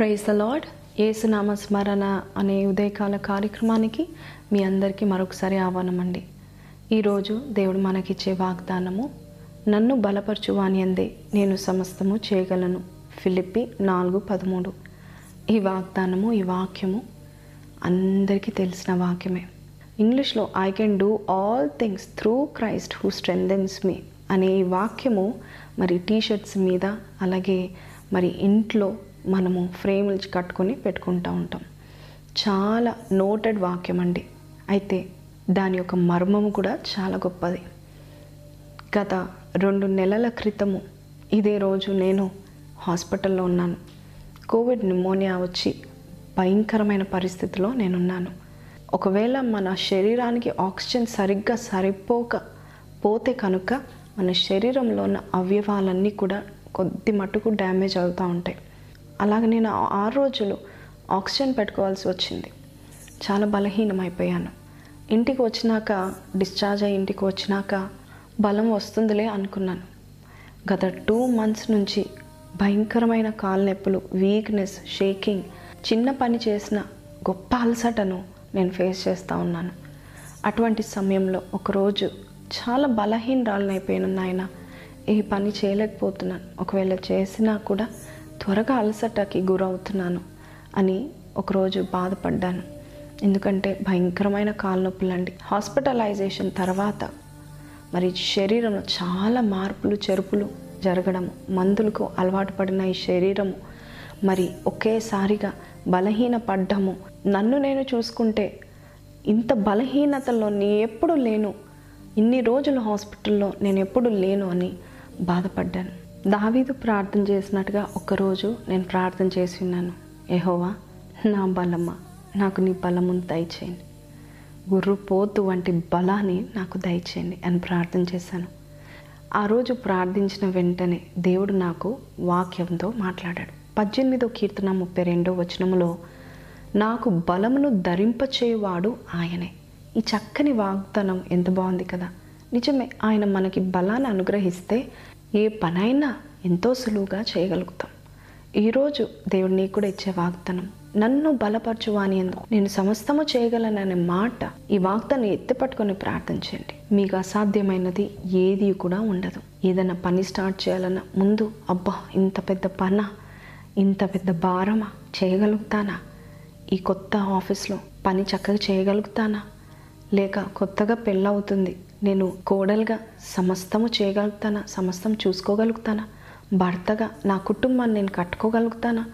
Praise the lord ఏసునామ స్మరణ అనే ఉదయకాల కార్యక్రమానికి మీ అందరికీ మరొకసారి ఆహ్వానం అండి ఈరోజు దేవుడు మనకిచ్చే వాగ్దానము నన్ను బలపరచువాని అందే నేను సమస్తము చేయగలను. ఫిలిప్పి నాలుగు పదమూడు. ఈ వాగ్దానము ఈ వాక్యము అందరికీ తెలిసిన వాక్యమే. ఇంగ్లీష్లో I can do all things through Christ who strengthens me అనే ఈ వాక్యము మరి టీషర్ట్స్ మీద అలాగే మరి ఇంట్లో మనము ఫ్రేములు కట్టుకొని పెట్టుకుంటూ ఉంటాం. చాలా నోటెడ్ వాక్యం అండి. అయితే దాని యొక్క మర్మము కూడా చాలా గొప్పది. గత రెండు నెలల క్రితము ఇదే రోజు నేను హాస్పిటల్లో ఉన్నాను. కోవిడ్ న్యూమోనియా వచ్చి భయంకరమైన పరిస్థితిలో నేనున్నాను. ఒకవేళ మన శరీరానికి ఆక్సిజన్ సరిగ్గా సరిపోక పోతే కనుక మన శరీరంలో ఉన్న అవయవాలన్నీ కూడా కొద్ది మటుకు డ్యామేజ్ అవుతూ ఉంటాయి. అలాగే నేను ఆరు రోజులు ఆక్సిజన్ పెట్టుకోవాల్సి వచ్చింది. చాలా బలహీనమైపోయాను. ఇంటికి వచ్చినాక డిశ్చార్జ్ అయ్యి ఇంటికి వచ్చినాక బలం వస్తుందిలే అనుకున్నాను. గత టూ మంత్స్ నుంచి భయంకరమైన కాలు నొప్పులు వీక్నెస్ షేకింగ్ చిన్న పని చేసిన గొప్ప అలసటను నేను ఫేస్ చేస్తూ ఉన్నాను. అటువంటి సమయంలో ఒకరోజు చాలా బలహీనరాలను నాయన. ఈ పని చేయలేకపోతున్నాను. ఒకవేళ చేసినా కూడా త్వరగా అలసటకి గురవుతున్నాను అని ఒకరోజు బాధపడ్డాను. ఎందుకంటే భయంకరమైన కాలు హాస్పిటలైజేషన్ తర్వాత మరి శరీరంలో చాలా మార్పులు చెరుపులు జరగడం మందులకు అలవాటు పడిన ఈ శరీరము మరి ఒకేసారిగా బలహీన పడ్డము నన్ను నేను చూసుకుంటే ఇంత బలహీనతలో నీ ఎప్పుడు లేను. ఇన్ని రోజులు హాస్పిటల్లో నేను ఎప్పుడు లేను అని బాధపడ్డాను. దావీదు ప్రార్థన చేసినట్టుగా ఒకరోజు నేను ప్రార్థన చేసి ఉన్నాను. ఏహోవా నా బలమ్మ నాకు నీ బలమును దయచేయండి. గుర్రు పోతు వంటి బలాన్ని నాకు దయచేయండి అని ప్రార్థన చేశాను. ఆ రోజు ప్రార్థించిన వెంటనే దేవుడు నాకు వాక్యంతో మాట్లాడాడు. పద్దెనిమిదో కీర్తన ముప్పై రెండో వచనములో నాకు బలమును ధరింపచేవాడు ఆయనే. ఈ చక్కని వాగ్దానం ఎంత బాగుంది కదా. నిజమే ఆయన మనకి బలాన్ని అనుగ్రహిస్తే ఏ పనైనా ఎంతో సులువుగా చేయగలుగుతాం. ఈరోజు దేవుడు నీకు కూడా ఇచ్చే వాగ్దానం నన్ను బలపరచువాని ఎందుకు? నేను సమస్తము చేయగలననే మాట ఈ వాగ్దాన్ని ఎత్తిపట్టుకొని ప్రార్థించండి మీకు అసాధ్యమైనది ఏది కూడా ఉండదు. ఏదైనా పని స్టార్ట్ చేయాలన్నా ముందు అబ్బా ఇంత పెద్ద పన? ఇంత పెద్ద భారమా? చేయగలుగుతానా? ఈ కొత్త ఆఫీస్లో పని చక్కగా చేయగలుగుతానా? లేక కొత్తగా పెళ్ళవుతుంది. నేను కోడలుగా సమస్తము చేయగలుగుతానా? సమస్తం చూసుకోగలుగుతానా? భర్తగా నా కుటుంబాన్ని నేను కట్టుకోగలుగుతానా?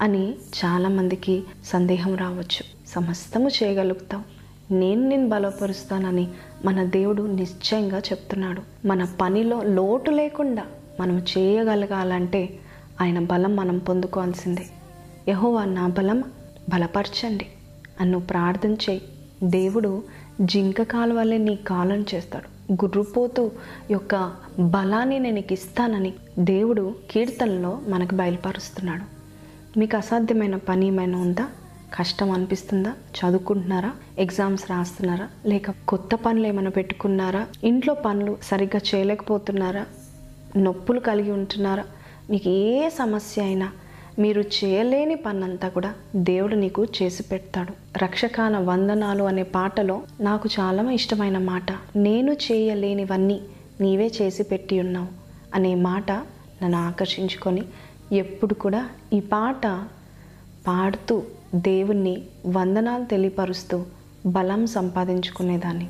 అని చాలామందికి సందేహం రావచ్చు. సమస్తము చేయగలుగుతావు. నేను నేను బలపరుస్తానని మన దేవుడు నిశ్చయంగా చెప్తున్నాడు. మన పనిలో లోటు లేకుండా మనం చేయగలగాలంటే ఆయన బలం మనం పొందుకోవాల్సిందే. యహోవా నా బలం బలపరచండి. అన్ను ప్రార్థన చేయి. దేవుడు జింక కాలువలే నీ కాలను చేస్తాడు. గుర్రుపోతూ యొక్క బలాన్ని నేను ఇస్తానని దేవుడు కీర్తనలో మనకు బయలుపరుస్తున్నాడు. మీకు అసాధ్యమైన పని ఏమైనా ఉందా? కష్టం అనిపిస్తుందా? చదువుకుంటున్నారా? ఎగ్జామ్స్ రాస్తున్నారా? లేక కొత్త పనులు ఏమైనా పెట్టుకున్నారా? ఇంట్లో పనులు సరిగ్గా చేయలేకపోతున్నారా? నొప్పులు కలిగి ఉంటున్నారా? మీకు ఏ సమస్య అయినా మీరు చేయలేని పనంతా కూడా దేవుడు నీకు చేసి పెడతాడు. రక్షకాన వందనాలు అనే పాటలో నాకు చాలా ఇష్టమైన మాట నేను చేయలేనివన్నీ నీవే చేసి పెట్టి ఉన్నావు అనే మాట నన్ను ఆకర్షించుకొని ఎప్పుడు కూడా ఈ పాట పాడుతూ దేవుణ్ణి వందనాలు తెలియపరుస్తూ బలం సంపాదించుకునేదాన్ని.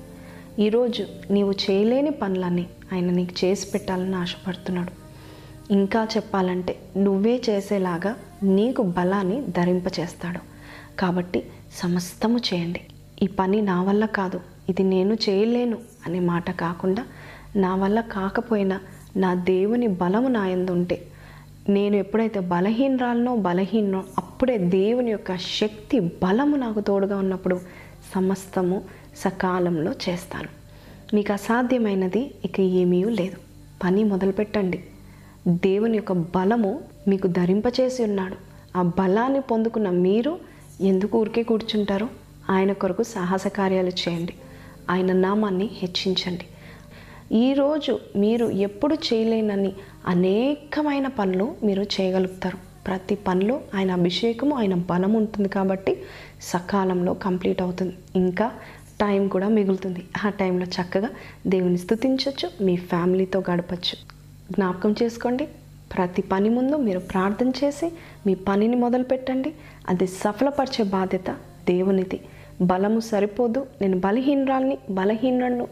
ఈరోజు నీవు చేయలేని పనులన్నీ ఆయన నీకు చేసి పెట్టాలని ఆశపడుతున్నాడు. ఇంకా చెప్పాలంటే నువ్వే చేసేలాగా నీకు బలాన్ని ధరింపచేస్తాడు. కాబట్టి సమస్తము చేయండి. ఈ పని నా వల్ల కాదు ఇది నేను చేయలేను అనే మాట కాకుండా నా వల్ల కాకపోయినా నా దేవుని బలము నా ఉంటే నేను ఎప్పుడైతే బలహీనరాలనో బలహీనో అప్పుడే దేవుని యొక్క శక్తి బలము నాకు తోడుగా ఉన్నప్పుడు సమస్తము సకాలంలో చేస్తాను. మీకు అసాధ్యమైనది ఇక ఏమీ లేదు. పని మొదలుపెట్టండి. దేవుని యొక్క బలము మీకు ధరింపచేసి ఉన్నాడు. ఆ బలాన్ని పొందుకున్న మీరు ఎందుకు ఊరికే కూర్చుంటారు? ఆయన కొరకు సాహస కార్యాలు చేయండి. ఆయన నామాన్ని హెచ్చించండి. ఈరోజు మీరు ఎప్పుడు చేయలేనని అనేకమైన పనులు మీరు చేయగలుగుతారు. ప్రతి పనిలో ఆయన అభిషేకము ఆయన బలం ఉంటుంది కాబట్టి సకాలంలో కంప్లీట్ అవుతుంది. ఇంకా టైం కూడా మిగులుతుంది. ఆ టైంలో చక్కగా దేవుని స్థుతించవచ్చు మీ ఫ్యామిలీతో గడపచ్చు. జ్ఞాపకం చేసుకోండి. ప్రతి పని ముందు మీరు ప్రార్థన చేసి మీ పనిని మొదలు పెట్టండి అది సఫలపరిచే బాధ్యత దేవునిది. బలము సరిపోదు. నేను బలహీనరాల్ని బలహీనను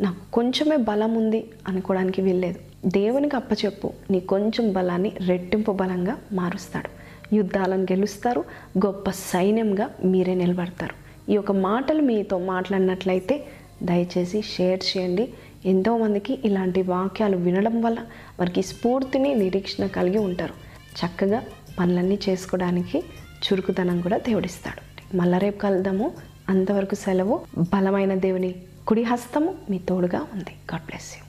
నాకు కొంచెమే బలం ఉంది అనుకోవడానికి వెళ్ళలేదు దేవునికి అప్పచెప్పు. నీ కొంచెం బలాన్ని రెట్టింపు బలంగా మారుస్తాడు. యుద్ధాలను గెలుస్తారు. గొప్ప సైన్యంగా మీరే నిలబడతారు. ఈ యొక్క మాటలు మీతో మాట్లాడినట్లయితే దయచేసి షేర్ చేయండి. ఎంతోమందికి ఇలాంటి వాక్యాలు వినడం వల్ల వారికి స్ఫూర్తిని నిరీక్షణ కలిగి ఉంటారు. చక్కగా పనులన్నీ చేసుకోవడానికి చురుకుదనం కూడా దేవుడిస్తాడు. మళ్ళా రేపు కలుద్దాము. అంతవరకు సెలవు. బలమైన దేవుని కుడి హస్తము మీ తోడుగా ఉంది. God bless you.